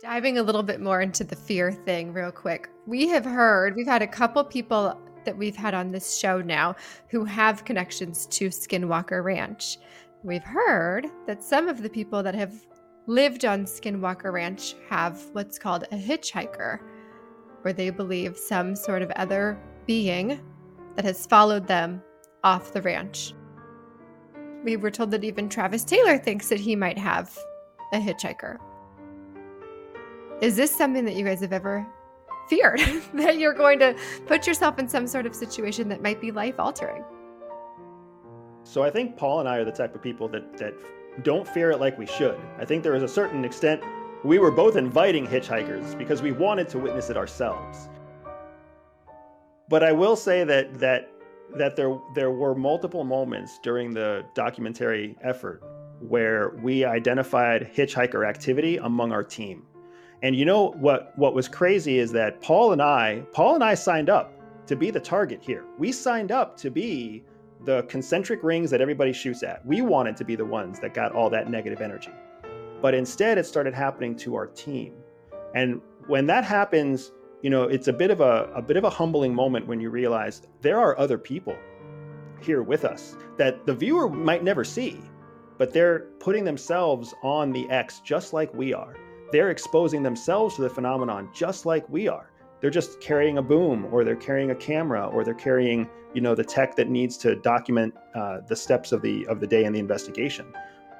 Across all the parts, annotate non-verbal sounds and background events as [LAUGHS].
Diving a little bit more into the fear thing, real quick. We have heard, we've had a couple people that we've had on this show now who have connections to Skinwalker Ranch. We've heard that some of the people that have lived on Skinwalker Ranch have what's called a hitchhiker, where they believe some sort of other being that has followed them off the ranch. We were told that even Travis Taylor thinks that he might have a hitchhiker. Is this something that you guys have ever feared [LAUGHS] that you're going to put yourself in some sort of situation that might be life altering? So I think Paul and I are the type of people that that don't fear it like we should. I think there is a certain extent we were both inviting hitchhikers because we wanted to witness it ourselves. But I will say that that that there there were multiple moments during the documentary effort where we identified hitchhiker activity among our team. And you know what what was crazy is that Paul and I, Paul and I signed up to be the target here. We signed up to be the concentric rings that everybody shoots at. We wanted to be the ones that got all that negative energy. But instead it started happening to our team. And when that happens, you know, it's a bit of a, a bit of a humbling moment when you realize there are other people here with us that the viewer might never see, but they're putting themselves on the X just like we are they're exposing themselves to the phenomenon just like we are. They're just carrying a boom, or they're carrying a camera, or they're carrying, you know, the tech that needs to document uh, the steps of the of the day in the investigation.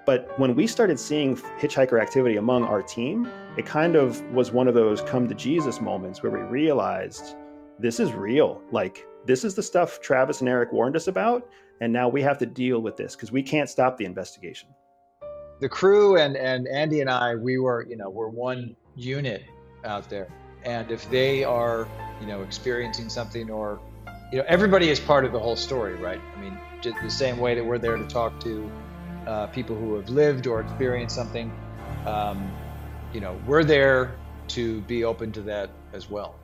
But when we started seeing hitchhiker activity among our team, it kind of was one of those come to Jesus moments where we realized this is real. Like this is the stuff Travis and Eric warned us about, and now we have to deal with this because we can't stop the investigation the crew and and Andy and I, we were you know we're one unit out there, and if they are you know experiencing something or you know everybody is part of the whole story, right? I mean, the same way that we're there to talk to uh, people who have lived or experienced something, um, you know, we're there to be open to that as well.